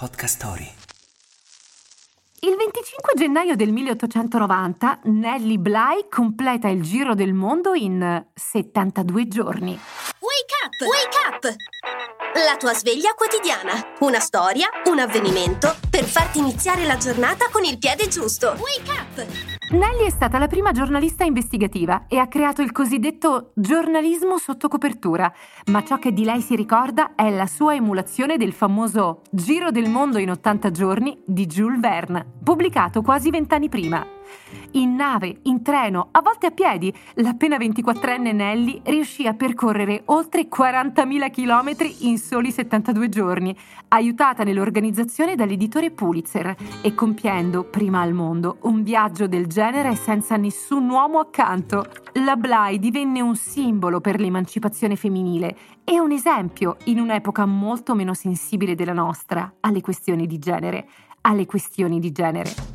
Podcast Story. Il 25 gennaio del 1890 Nellie Bly completa il giro del mondo in 72 giorni. Wake up! Wake up! La tua sveglia quotidiana. Una storia, un avvenimento per farti iniziare la giornata con il piede giusto. Wake up! Nellie è stata la prima giornalista investigativa e ha creato il cosiddetto giornalismo sotto copertura, ma ciò che di lei si ricorda è la sua emulazione del famoso Giro del mondo in 80 giorni di Jules Verne, pubblicato quasi vent'anni prima. In nave, in treno, a volte a piedi, l'appena 24enne Nelly riuscì a percorrere oltre 40.000 km in soli 72 giorni, aiutata nell'organizzazione dall'editore Pulitzer e compiendo, prima al mondo, un viaggio del genere senza nessun uomo accanto. La Bly divenne un simbolo per l'emancipazione femminile e un esempio, in un'epoca molto meno sensibile della nostra, alle questioni di genere. Alle questioni di genere.